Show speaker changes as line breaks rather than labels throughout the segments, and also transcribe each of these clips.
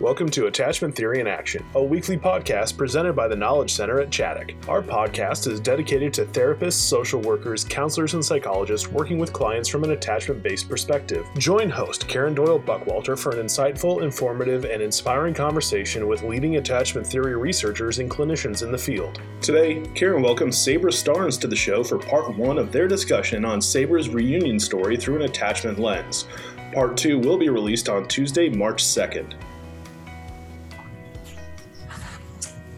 Welcome to Attachment Theory in Action, a weekly podcast presented by the Knowledge Center at Chaddock. Our podcast is dedicated to therapists, social workers, counselors, and psychologists working with clients from an attachment based perspective. Join host Karen Doyle Buckwalter for an insightful, informative, and inspiring conversation with leading attachment theory researchers and clinicians in the field. Today, Karen welcomes Sabra Starnes to the show for part one of their discussion on Sabra's reunion story through an attachment lens. Part two will be released on Tuesday, March 2nd.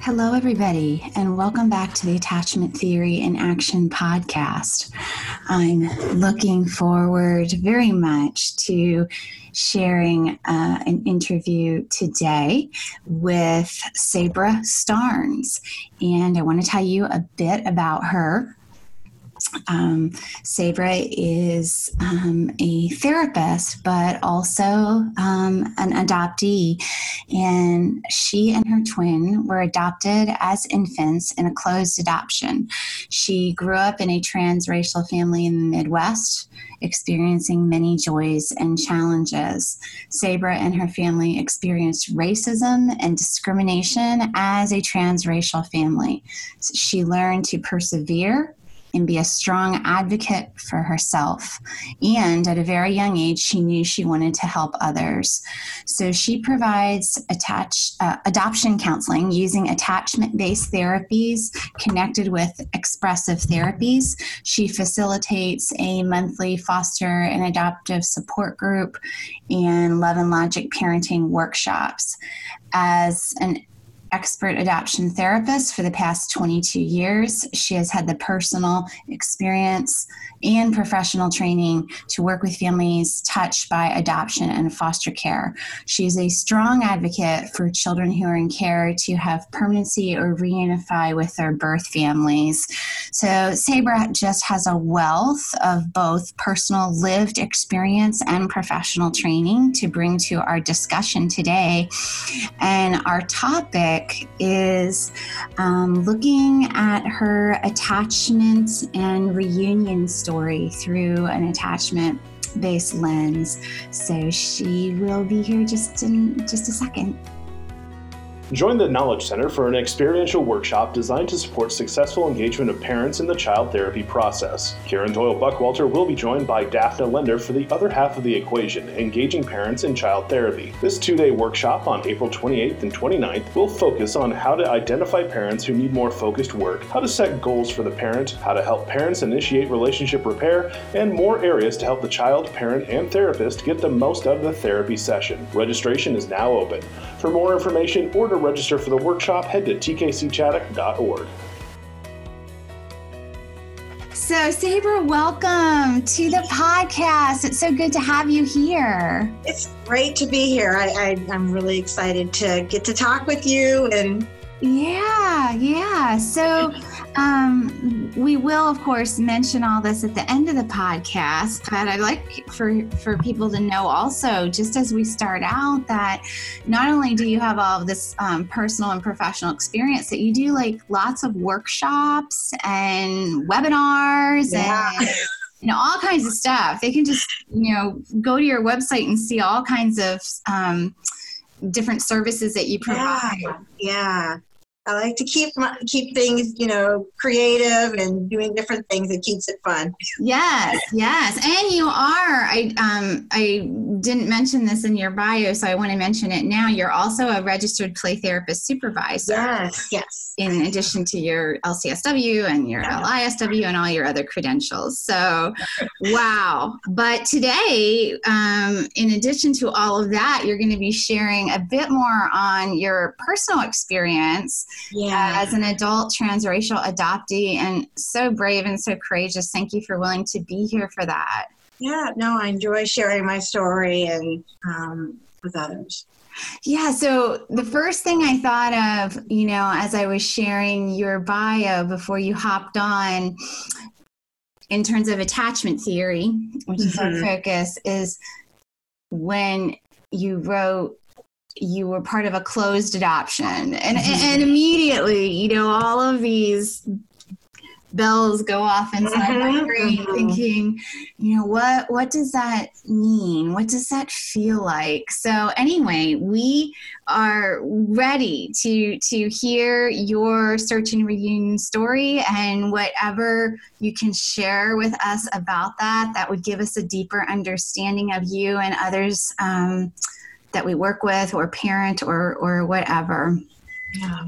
Hello, everybody, and welcome back to the Attachment Theory in Action podcast. I'm looking forward very much to sharing uh, an interview today with Sabra Starnes, and I want to tell you a bit about her. Um, Sabra is um, a therapist, but also um, an adoptee. And she and her twin were adopted as infants in a closed adoption. She grew up in a transracial family in the Midwest, experiencing many joys and challenges. Sabra and her family experienced racism and discrimination as a transracial family. She learned to persevere and be a strong advocate for herself. And at a very young age, she knew she wanted to help others. So she provides attach, uh, adoption counseling using attachment based therapies connected with expressive therapies. She facilitates a monthly foster and adoptive support group and love and logic parenting workshops. As an expert adoption therapist for the past 22 years. She has had the personal experience and professional training to work with families touched by adoption and foster care. She is a strong advocate for children who are in care to have permanency or reunify with their birth families. So, Sabra just has a wealth of both personal lived experience and professional training to bring to our discussion today. And our topic topic is um, looking at her attachment and reunion story through an attachment based lens. So she will be here just in just a second.
Join the Knowledge Center for an experiential workshop designed to support successful engagement of parents in the child therapy process. Karen Doyle Buckwalter will be joined by Daphne Lender for the other half of the equation, engaging parents in child therapy. This two day workshop on April 28th and 29th will focus on how to identify parents who need more focused work, how to set goals for the parent, how to help parents initiate relationship repair, and more areas to help the child, parent, and therapist get the most out of the therapy session. Registration is now open. For more information or to register for the workshop, head to tkcchaddock.org.
So, Sabra, welcome to the podcast. It's so good to have you here.
It's great to be here. I, I, I'm really excited to get to talk with you and
yeah, yeah. So um, we will, of course, mention all this at the end of the podcast. But I'd like for for people to know also, just as we start out, that not only do you have all of this um, personal and professional experience, that you do like lots of workshops and webinars yeah. and you know all kinds of stuff. They can just you know go to your website and see all kinds of um, different services that you provide.
Yeah, yeah. I like to keep keep things, you know, creative and doing different things. It keeps it fun.
Yes, yes, and you are. I um I didn't mention this in your bio, so I want to mention it now. You're also a registered play therapist supervisor.
Yes, yes.
In addition to your LCSW and your yeah. LISW and all your other credentials. So, wow. But today, um, in addition to all of that, you're going to be sharing a bit more on your personal experience yeah. as an adult transracial adoptee and so brave and so courageous. Thank you for willing to be here for that.
Yeah, no, I enjoy sharing my story and um, with others.
Yeah, so the first thing I thought of, you know, as I was sharing your bio before you hopped on, in terms of attachment theory, which mm-hmm. is our mm-hmm. focus, is when you wrote you were part of a closed adoption and, mm-hmm. and immediately you know all of these bells go off inside my
Mhm,
brain
mhm.
thinking you know what what does that mean what does that feel like so anyway we are ready to to hear your search and reunion story and whatever you can share with us about that that would give us a deeper understanding of you and others um, that we work with or parent or or whatever
Yeah.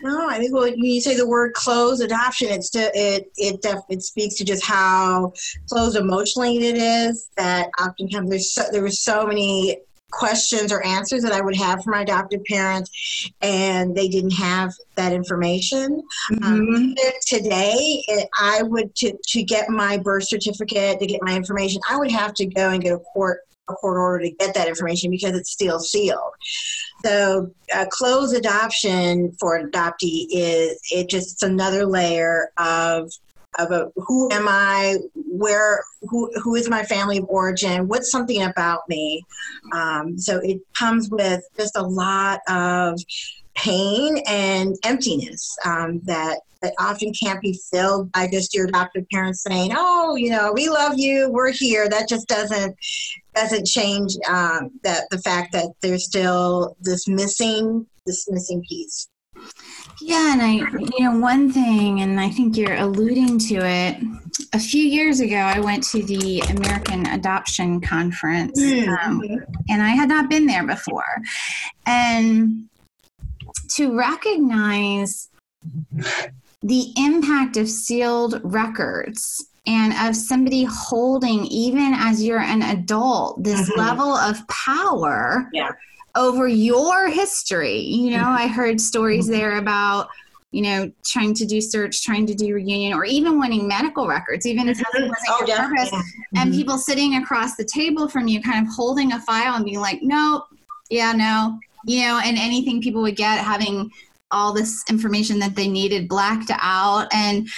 No, I think when you say the word closed adoption, it's to, it it def, it speaks to just how closed emotionally it is. That oftentimes there's so, there were so many questions or answers that I would have for my adoptive parents, and they didn't have that information. Um,
Mhm.
even today, it, I would to to get my birth certificate to get my information, I would have to go and get a court a court order to get that information because it's still sealed. So, uh, closed adoption for adoptee is it just another layer of of a who am I, where who who is my family of origin, what's something about me. Um, so it comes with just a lot of pain and emptiness um, that that often can't be filled by just your adoptive parents saying, "Oh, you know, we love you, we're here." That just doesn't doesn't change um, that the fact that there's still this missing this missing piece.
Yeah, and I, you know, one thing, and I think you're alluding to it. A few years ago, I went to the American Adoption Conference, um, and I had not been there before. And to recognize the impact of sealed records and of somebody holding, even as you're an adult, this
Mhm.
level of power
Yeah.
over your history. You know,
Mhm.
I heard stories there about you know, trying to do search, trying to do reunion, or even winning medical records, even if that wasn't
Oh,
your purpose
definitely.
and
Mhm.
people sitting across the table from you kind of holding a file and being like nope yeah no you know and anything people would get having all this information that they needed blacked out. And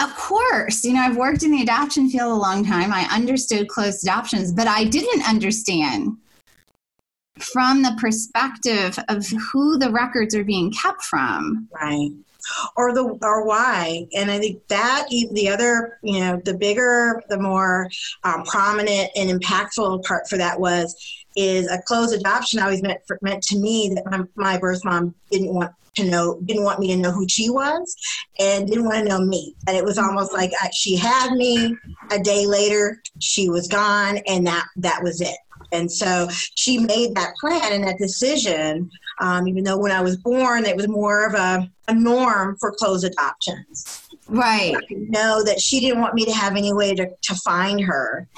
of course you know i've worked in the adoption field a long time. I understood closed adoptions but i didn't understand from the perspective of who the records are being kept from.
Right. Or the or why. And i think that the other you know the bigger the more um, prominent and impactful part for that was is a closed adoption always meant for, meant to me that my, my birth mom didn't want to know didn't want me to know who she was and didn't want to know me. And it was almost like I, she had me. A day later she was gone and that that was it. And so she made that plan and that decision um, even though when I was born, it was more of a, a norm for closed adoptions.
right.
Know that she didn't want me to have any way to, to find her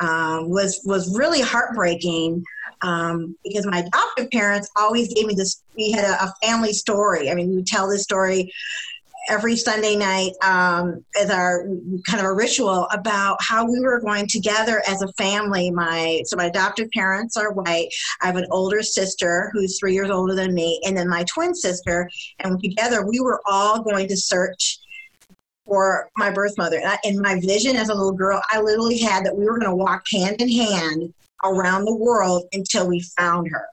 um, was was really heartbreaking um, because my adoptive parents always gave me this. We had a, a family story. I mean, we would tell this story every Sunday night um, as our kind of a ritual about how we were going together as a family. My so my adoptive parents are white. I have an older sister who's three years older than me, and then my twin sister. And together, we were all going to search for my birth mother. And I, in my vision as a little girl, I literally had that we were going to walk hand in hand around the world until we found her.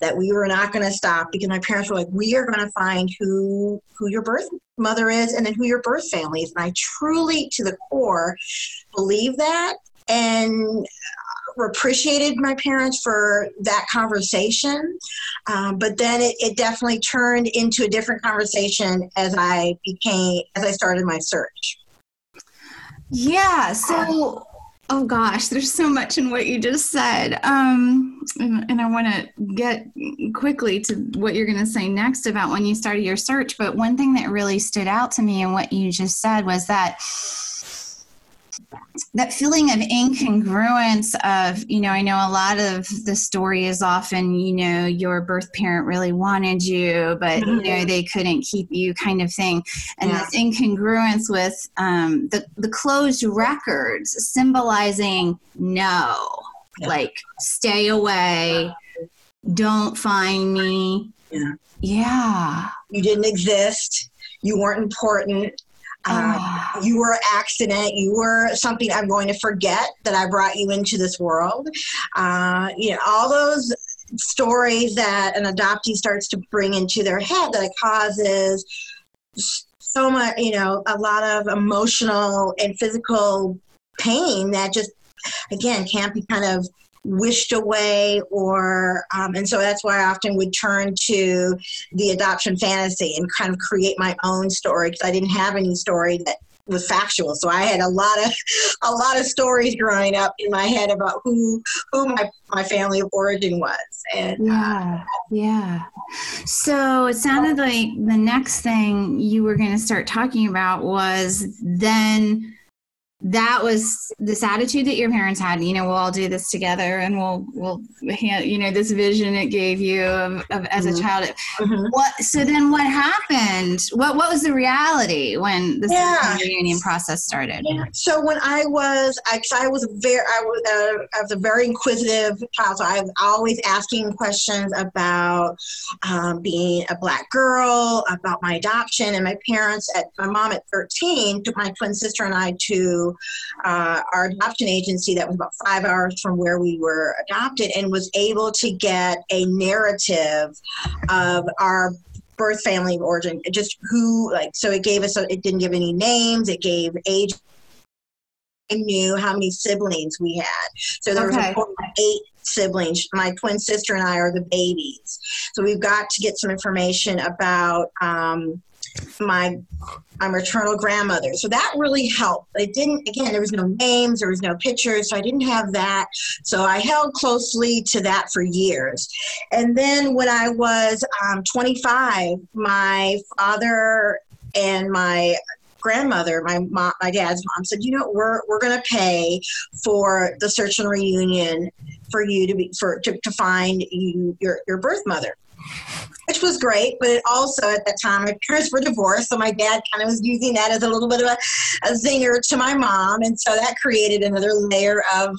That we were not going to stop because my parents were like, "We are going to find who who your birth mother is, and then who your birth family is." And I truly, to the core, believe that, and appreciated my parents for that conversation. Um, but then it, it definitely turned into a different conversation as I became as I started my search.
Yeah. So, oh gosh, there's so much in what you just said. Um, and, and I want to get quickly to what you're going to say next about when you started your search. But one thing that really stood out to me in what you just said was that that feeling of incongruence of you know i know a lot of the story is often you know your birth parent really wanted you but you know they couldn't keep you kind of thing and
Yeah.
this incongruence with um, the, the closed records symbolizing no
Yeah.
like stay away don't find me
Yeah.
yeah
You didn't exist. You weren't important. Uh,
Ah.
you were an accident. You were something I'm going to forget that I brought you into this world. Uh, you know, all those stories that an adoptee starts to bring into their head that it causes so much, you know, a lot of emotional and physical pain that just, again, can't be kind of wished away or um, and so that's why i often would turn to the adoption fantasy and kind of create my own story because i didn't have any story that was factual. So i had a lot of a lot of stories growing up in my head about who who my, my family of origin was. And
yeah yeah. So it sounded like the next thing you were going to start talking about was then that was this attitude that your parents had you know we'll all do this together and we'll we'll you know this vision it gave you of, of as a mm-hmm. child mm-hmm. what so then what happened what what was the reality when the yeah. reunion process started
yeah. so when i was I, I was very i was uh, i was a very inquisitive child so i was always asking questions about um, being a black girl about my adoption and my parents at my mom at 13 took my twin sister and i to uh, our adoption agency that was about five hours from where we were adopted and was able to get a narrative of our birth family of origin just who like so it gave us it didn't give any names it gave age I knew how many siblings we had. So there okay. was eight siblings. My twin sister and I are the babies. So we've got to get some information about um, my my maternal grandmother. So that really helped. It didn't again, there was no names, there was no pictures, so I didn't have that. So I held closely to that for years. And then when I was um, 25, my father and my grandmother, my mom, my dad's mom said, you know, we're we're going to pay for the search and reunion for you to be for to, to find you your your birth mother which was great. But it also, at that time, my parents were divorced, so my dad kind of was using that as a little bit of a, a zinger to my mom, and so that created another layer of,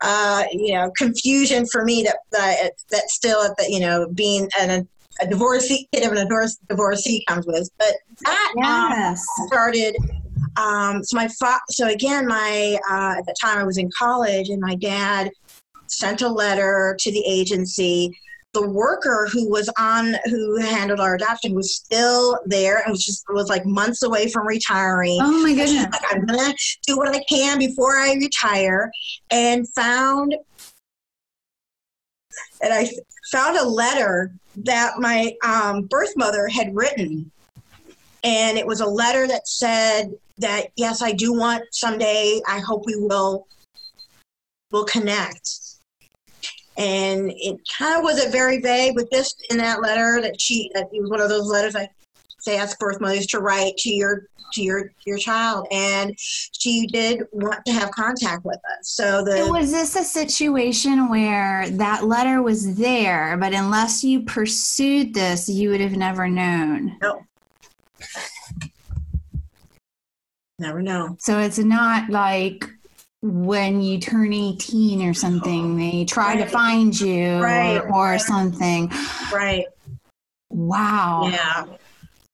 uh, you know, confusion for me. That that, that still at the you know being an, a divorcee kid of a divorce, divorcee comes with, but that yes. um, started. Um, so my fa- so again, my uh, at the time I was in college, and my dad sent a letter to the agency the worker who was on who handled our adoption was still there and was just was like months away from retiring.
Oh my goodness!
Like, I'm gonna do what I can before I retire, and found and I found a letter that my um, birth mother had written, and it was a letter that said that yes, I do want someday. I hope we will will connect and it kind of was a very vague, but just in that letter that she, that it was one of those letters I say ask birth mothers to write to your to your your child. And she did want to have contact with us. So the
so was this a situation where that letter was there but unless you pursued this you would have never known?
No. Never know.
So it's not like when you turn 18 or something they try right. to find you right. or, or something.
Right.
Wow.
Yeah.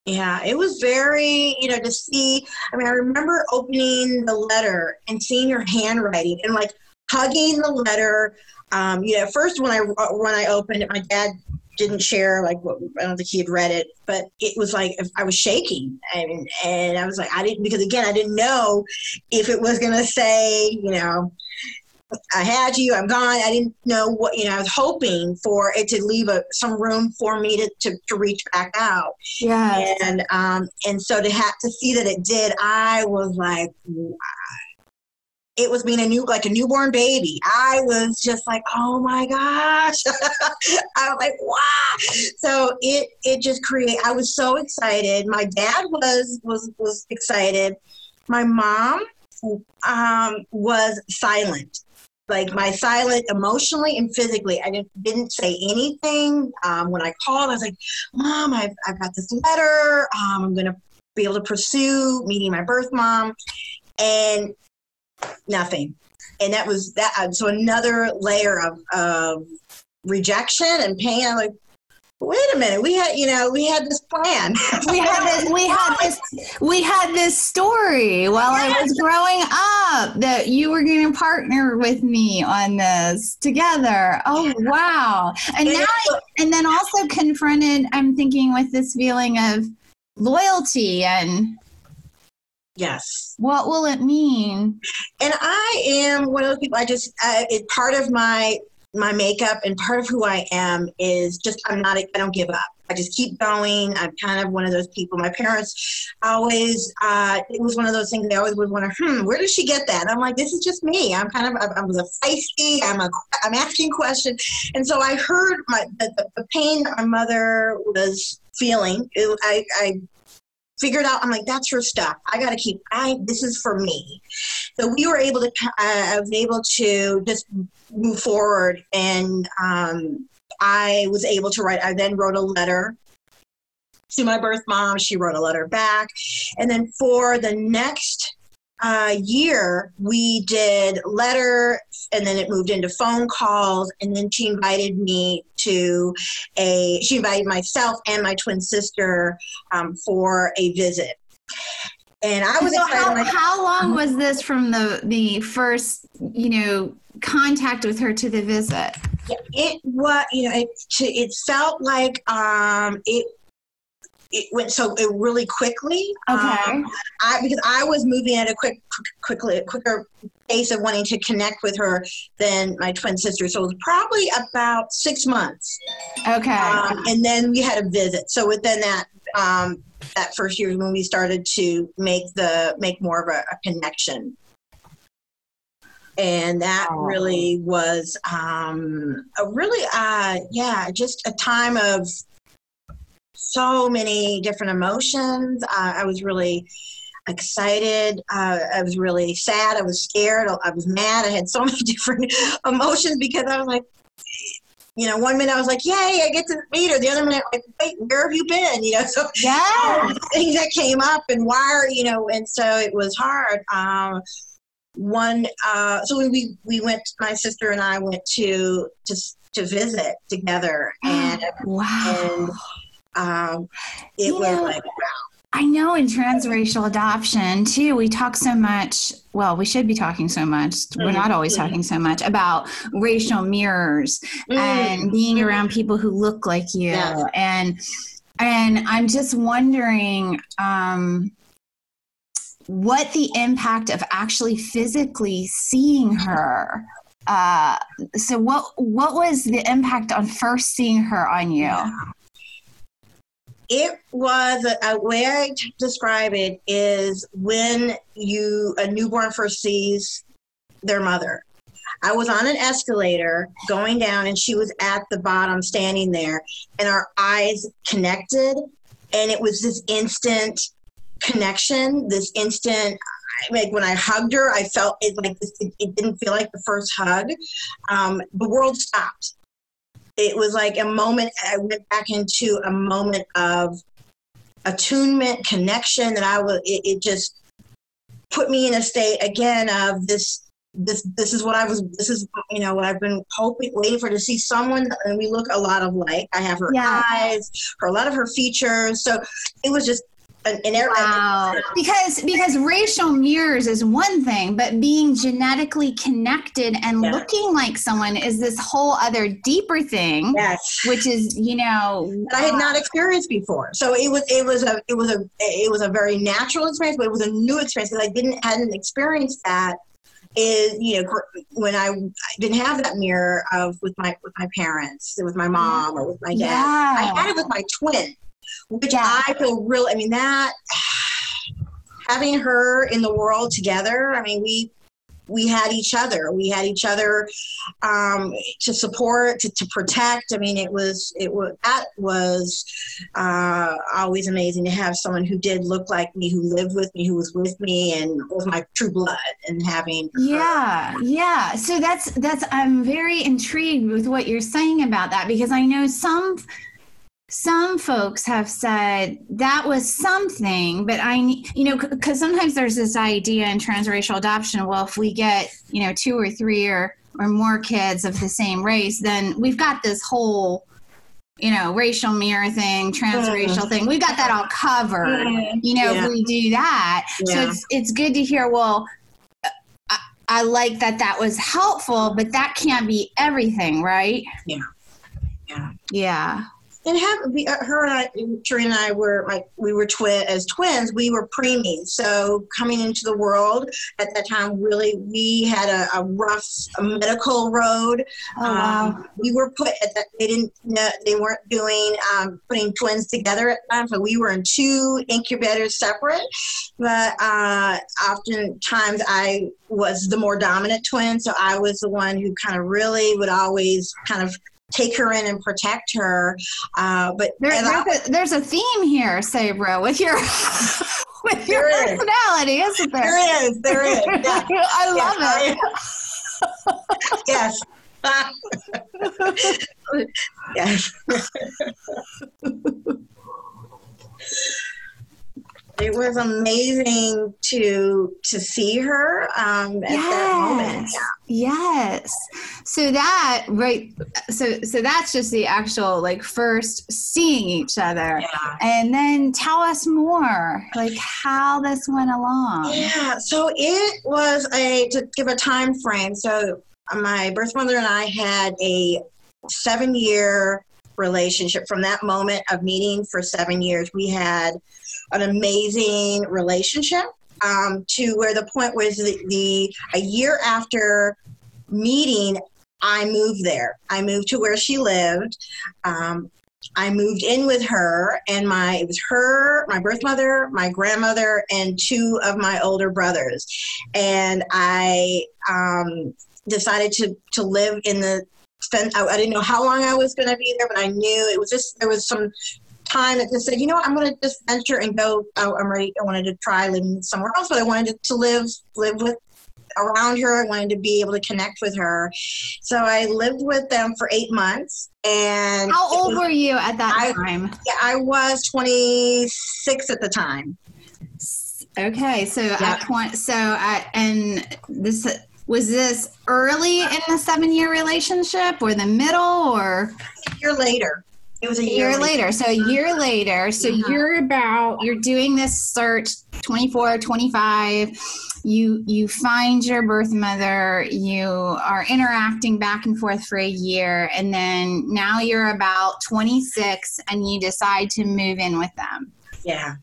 Yeah it was very you know to see i mean i remember opening the letter and seeing your handwriting and like hugging the letter. Um, you know first when i when i opened it my dad didn't share like what I don't think he had read it, but it was like I was shaking. And and I was like I didn't because again I didn't know if it was gonna say you know I had you I'm gone. I didn't know what you know I was hoping for it to leave a, some room for me to, to, to reach back out.
Yeah
and um and so to have to see that it did I was like wow it was being a new like a newborn baby. I was just like oh my gosh. I was like wow so it it just create i was so excited. My dad was was was excited. My mom um, was silent. Like my silent emotionally and physically. I didn't, didn't say anything. Um, when i called i was like mom i've, I've got this letter. Um, i'm going to be able to pursue meeting my birth mom. And nothing. And that was that. Uh, so another layer of, of rejection and pain. I'm like, wait a minute we had you know we had this plan
we had this we had this we had this story while i was growing up that you were going to partner with me on this together oh wow and now and then also confronted i'm thinking with this feeling of loyalty and
Yes.
what will it mean?
And I am one of those people. I just uh, it part of my my makeup and part of who I am is just I'm not I don't give up. I just keep going. I'm kind of one of those people. My parents always uh, it was one of those things they always would wonder, hmm, where does she get that? I'm like, this is just me. I'm kind of I'm a feisty. I'm a I'm asking questions, and so I heard my the, the, the pain that my mother was feeling. It, I I figured out i'm like that's her stuff. I gotta keep i this is for me. So we were able to uh, i was able to just move forward and um, i was able to write i then wrote a letter to my birth mom. She wrote a letter back. And then for the next uh, year we did letter and then it moved into phone calls and then she invited me to a she invited myself and my twin sister um, for a visit and i was
So
excited
how,
like,
how long was this from the the first you know contact with her to the visit?
it was you know it, to, it felt like um, it it went so it really quickly
Okay.
Um, I because I was moving at a quick, quickly, quicker pace of wanting to connect with her than my twin sister. So it was probably about six months,
Okay.
um, and then we had a visit. So within that um, that first year when we started to make the make more of a, a connection. And that
Oh.
really was um, a really, uh, yeah, just a time of so many different emotions. Uh, I was really excited. Uh, I was really sad. I was scared. I was mad. I had so many different emotions because I was like, you know, one minute I was like, yay, I get to meet her. The other minute, like, wait, where have you been? You know, so
yeah.
things that came up and why are, you know, and so it was hard. Um, one, uh, so when we, we went, my sister and I went to, to, to visit together and
Wow.
Um, it
You
was
know,
like,
I know in transracial adoption too, we talk so much. Well, we should be talking so much. We're not always
Mhm.
talking so much about racial mirrors and being around people who look like you.
Yes.
And and I'm just wondering um, what the impact of actually physically seeing her. Uh, so what what was the impact on first seeing her on you?
It was a, a way I describe it is when you a newborn first sees their mother. I was on an escalator going down, and she was at the bottom, standing there, and our eyes connected, and it was this instant connection, this instant. Like when I hugged her, I felt it like it, it didn't feel like the first hug. Um, the world stopped it was like a moment i went back into a moment of attunement connection that i was it, it just put me in a state again of this this this is what i was this is you know what i've been hoping waiting for to see someone and we look a lot alike i have her
Yeah.
eyes her a lot of her features so it was just an, an area
Wow. Because because racial mirrors is one thing, but being genetically connected and
Yeah.
looking like someone is this whole other deeper thing,
yes
which is you know
that I had not experienced before. So it was it was a it was a it was a very natural experience, but it was a new experience because I didn't hadn't experienced that. Is you know when I, I didn't have that mirror of with my with my parents, with my mom or with my dad.
yeah.
I had it with my twin, which
Yeah.
I feel really. I mean that having her in the world together. I mean we we had each other. We had each other um, to support, to, to protect. I mean, it was it was that was uh, always amazing to have someone who did look like me, who lived with me, who was with me, and was my true blood. And having her-
Yeah, yeah. So that's that's I'm very intrigued with what you're saying about that because I know some some folks have said that was something, but I you know because sometimes there's this idea in transracial adoption. Well, if we get you know two or three or or more kids of the same race, then we've got this whole you know racial mirror thing, transracial mm. thing. We've got that all covered mm. you know
Yeah.
if we do that so it's it's good to hear well I, I like that that was helpful but that can't be everything right
Yeah. Yeah.
yeah
and have we, uh, her and I, Tarina and I were like we were twin as twins. We were preemies, so coming into the world at that time, really we had a, a rough medical road.
Oh, wow. Um,
we were put at that. They didn't. know, They weren't doing um, putting twins together at the time, so we were in two incubators separate. But uh, oftentimes I was the more dominant twin, so I was the one who kind of really would always kind of take her in and protect her. Uh, but
there, there's, a, there's, a, theme here, Sabra, with your with your personality, is. isn't there?
There is. There is. Yeah.
I love
it. yes. yes it was amazing to to see her um, at yes. that moment.
Yeah. Yes. So that right. So so that's just the actual like first seeing each other, yeah. and then tell us more like how this went along.
Yeah. So it was a to give a time frame. So my birth mother and I had a seven year relationship from that moment of meeting for seven years. We had an amazing relationship um, to where the point was the, the a year after meeting I moved there. I moved to where she lived. Um, I moved in with her, and my it was her, my birth mother, my grandmother, and two of my older brothers. And I um, decided to to live in the spend. I, I didn't know how long I was going to be there, but I knew it was just there was some time that just said, you know what, I'm going to just venture and go. I, I'm ready. I wanted to try living somewhere else, but I wanted to live live with around her. I wanted to be able to connect with her. So I lived with them for eight months. And
how old was, were you at that
I,
time?
Yeah, I was 26 at the time.
Okay, so yeah. at point, so at and this was this early in the seven year relationship or the middle or
a year later? It was a
year, year later. So a year later. So uh-huh. you're about you're doing this search 24, 25. You you find your birth mother, you are interacting back and forth for a year, and then now you're about 26 and you decide to move in with them.
Yeah.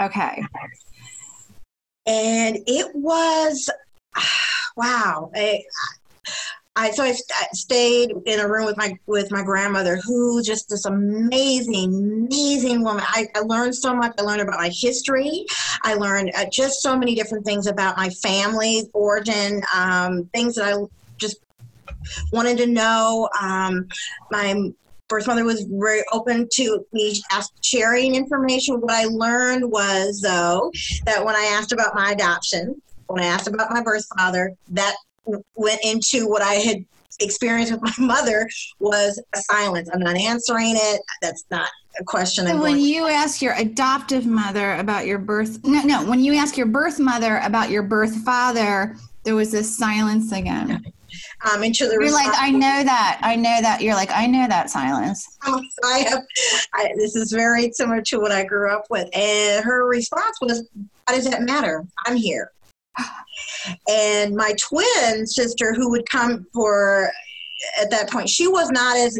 Okay.
And it was wow. I, I so I, I, stayed in a room with my with my grandmother, who just this amazing, amazing woman. I, I learned so much. I learned about my history. I learned uh, just so many different things about my family origin, um, things that I just wanted to know. Um, my birth mother was very open to me sharing information. What I learned was though that when I asked about my adoption, when I asked about my birth father, that went into what I had experienced with my mother was a silence. I'm not answering it. That's not a question.
So when you ask your adoptive mother about your birth, no, no, when you ask your birth mother about your birth father, there was this silence again.
Um, into the
you're like, I know that, I know that. You're like, I know that silence.
I have. I, this is very similar to what I grew up with, and her response was, "Why does that matter? I'm here." And my twin sister, who would come for at that point, she was not as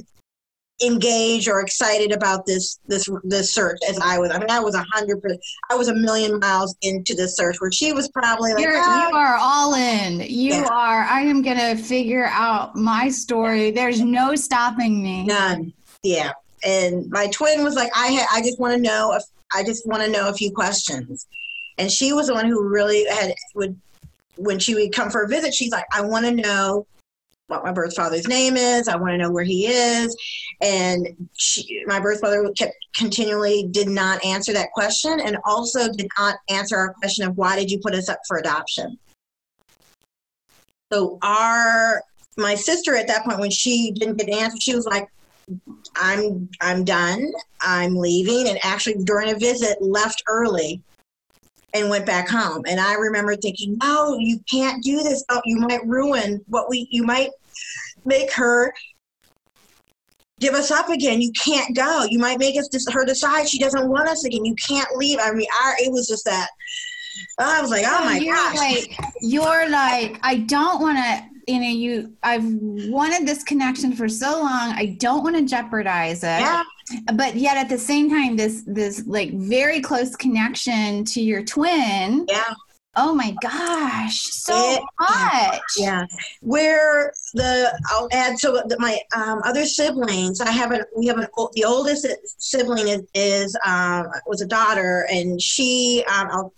engaged or excited about this this this search as I was. I mean, I was a hundred percent. I was a million miles into this search, where she was probably like,
You're, oh. "You are all in. You yeah. are. I am gonna figure out my story. There's no stopping me.
None. Yeah." And my twin was like, "I ha- I just want to know if I just want to know a few questions." And she was the one who really had would when she would come for a visit, she's like, I want to know what my birth father's name is. I want to know where he is. And she, my birth mother kept continually did not answer that question and also did not answer our question of why did you put us up for adoption? So our my sister at that point when she didn't get an answer, she was like, I'm I'm done. I'm leaving. And actually during a visit left early and went back home. And I remember thinking, no, you can't do this. Oh, you might ruin what we, you might make her give us up again. You can't go. You might make us her decide she doesn't want us again. You can't leave. I mean, I, it was just that. I was like, oh my
you're
gosh.
Like, you're like, I don't want to, you know, you, I've wanted this connection for so long. I don't want to jeopardize it.
Yeah.
but yet at the same time this this like very close connection to your twin
yeah
oh my gosh so it, much
yeah where the i'll add so that my um, other siblings i have a we have an the oldest sibling is, is um, was a daughter and she um,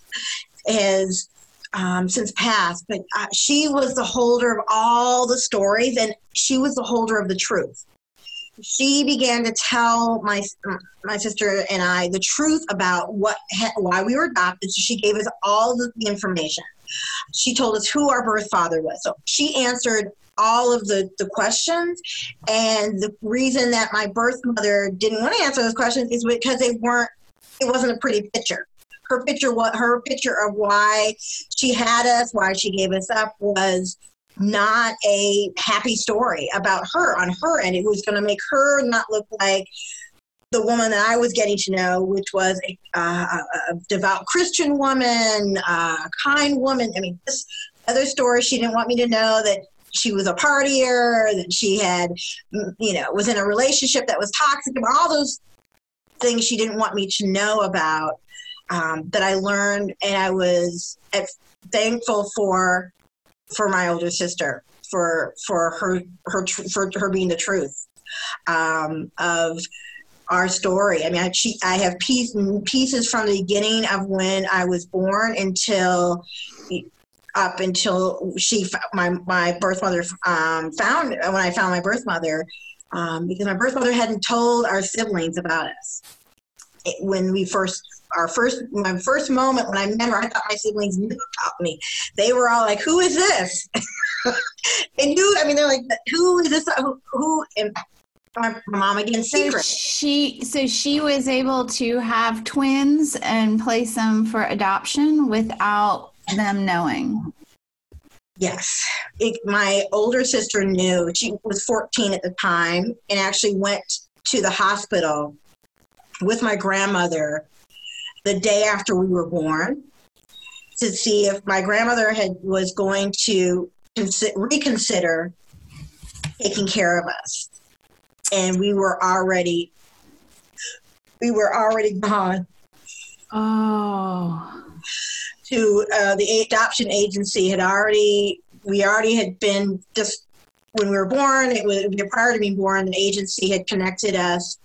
is um, since passed, but uh, she was the holder of all the stories and she was the holder of the truth she began to tell my my sister and I the truth about what why we were adopted. So she gave us all the, information. She told us who our birth father was. So she answered all of the, the questions. And the reason that my birth mother didn't want to answer those questions is because they weren't, it wasn't a pretty picture. Her picture, what her picture of why she had us, why she gave us up was not a happy story about her on her end. It was going to make her not look like the woman that I was getting to know, which was a, uh, a devout Christian woman, a kind woman. I mean, this other story, she didn't want me to know that she was a partier, that she had, you know, was in a relationship that was toxic, all those things she didn't want me to know about um, that I learned, and I was thankful for for my older sister for for her her for her being the truth um, of our story. I mean, I, she, I have piece, pieces from the beginning of when I was born until up until she my my birth mother um, found when I found my birth mother um, because my birth mother hadn't told our siblings about us when we first our first my first moment when I met her, I thought my siblings knew about me. They were all like, "Who is this?" they knew. I mean, they're like, "Who is this? Who?" who? And my mom again secret.
She so she was able to have twins and place them for adoption without them knowing.
Yes, it, my older sister knew. She was 14 at the time and actually went to the hospital with my grandmother the day after we were born to see if my grandmother had was going to reconsider taking care of us. And we were already we were already gone.
Oh.
To uh, the adoption agency had already we already had been just when we were born it was prior to being born the agency had connected us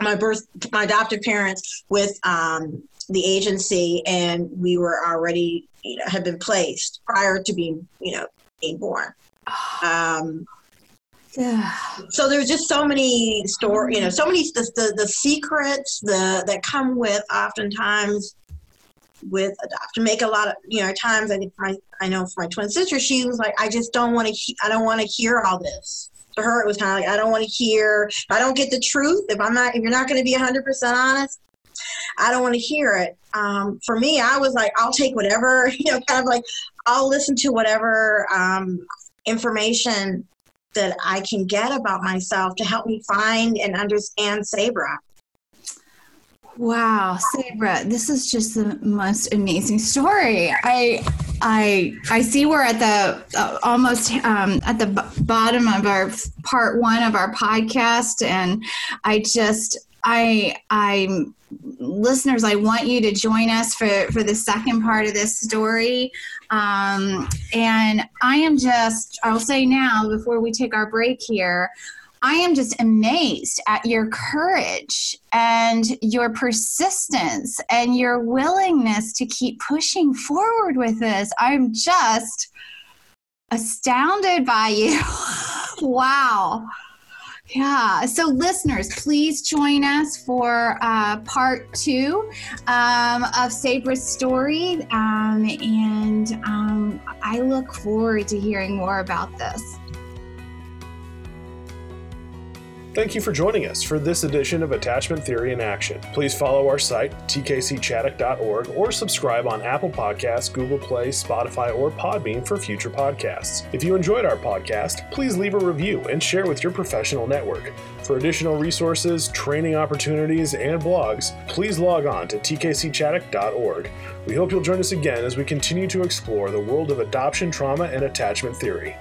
my birth my adoptive parents with um, the agency and we were already you know had been placed prior to being you know being born um, yeah. so there's just so many story you know so many the, the, the secrets the that come with oftentimes with adopt to make a lot of you know times i think my i know for my twin sister she was like i just don't want to he- i don't want to hear all this for her, it was kind of like, I don't want to hear, I don't get the truth, if I'm not, if you're not going to be 100% honest, I don't want to hear it. Um, for me, I was like, I'll take whatever, you know, kind of like, I'll listen to whatever um, information that I can get about myself to help me find and understand Sabra.
Wow, Sabra, this is just the most amazing story. I I I see we're at the uh, almost um, at the b- bottom of our part one of our podcast, and I just I I listeners, I want you to join us for for the second part of this story. Um, and I am just I'll say now before we take our break here. I am just amazed at your courage and your persistence and your willingness to keep pushing forward with this. I'm just astounded by you. wow. Yeah. So, listeners, please join us for uh, part two um, of Sabra's story. Um, and um, I look forward to hearing more about this.
Thank you for joining us for this edition of Attachment Theory in Action. Please follow our site, tkcchaddock.org, or subscribe on Apple Podcasts, Google Play, Spotify, or Podbean for future podcasts. If you enjoyed our podcast, please leave a review and share with your professional network. For additional resources, training opportunities, and blogs, please log on to tkcchaddock.org. We hope you'll join us again as we continue to explore the world of adoption, trauma, and attachment theory.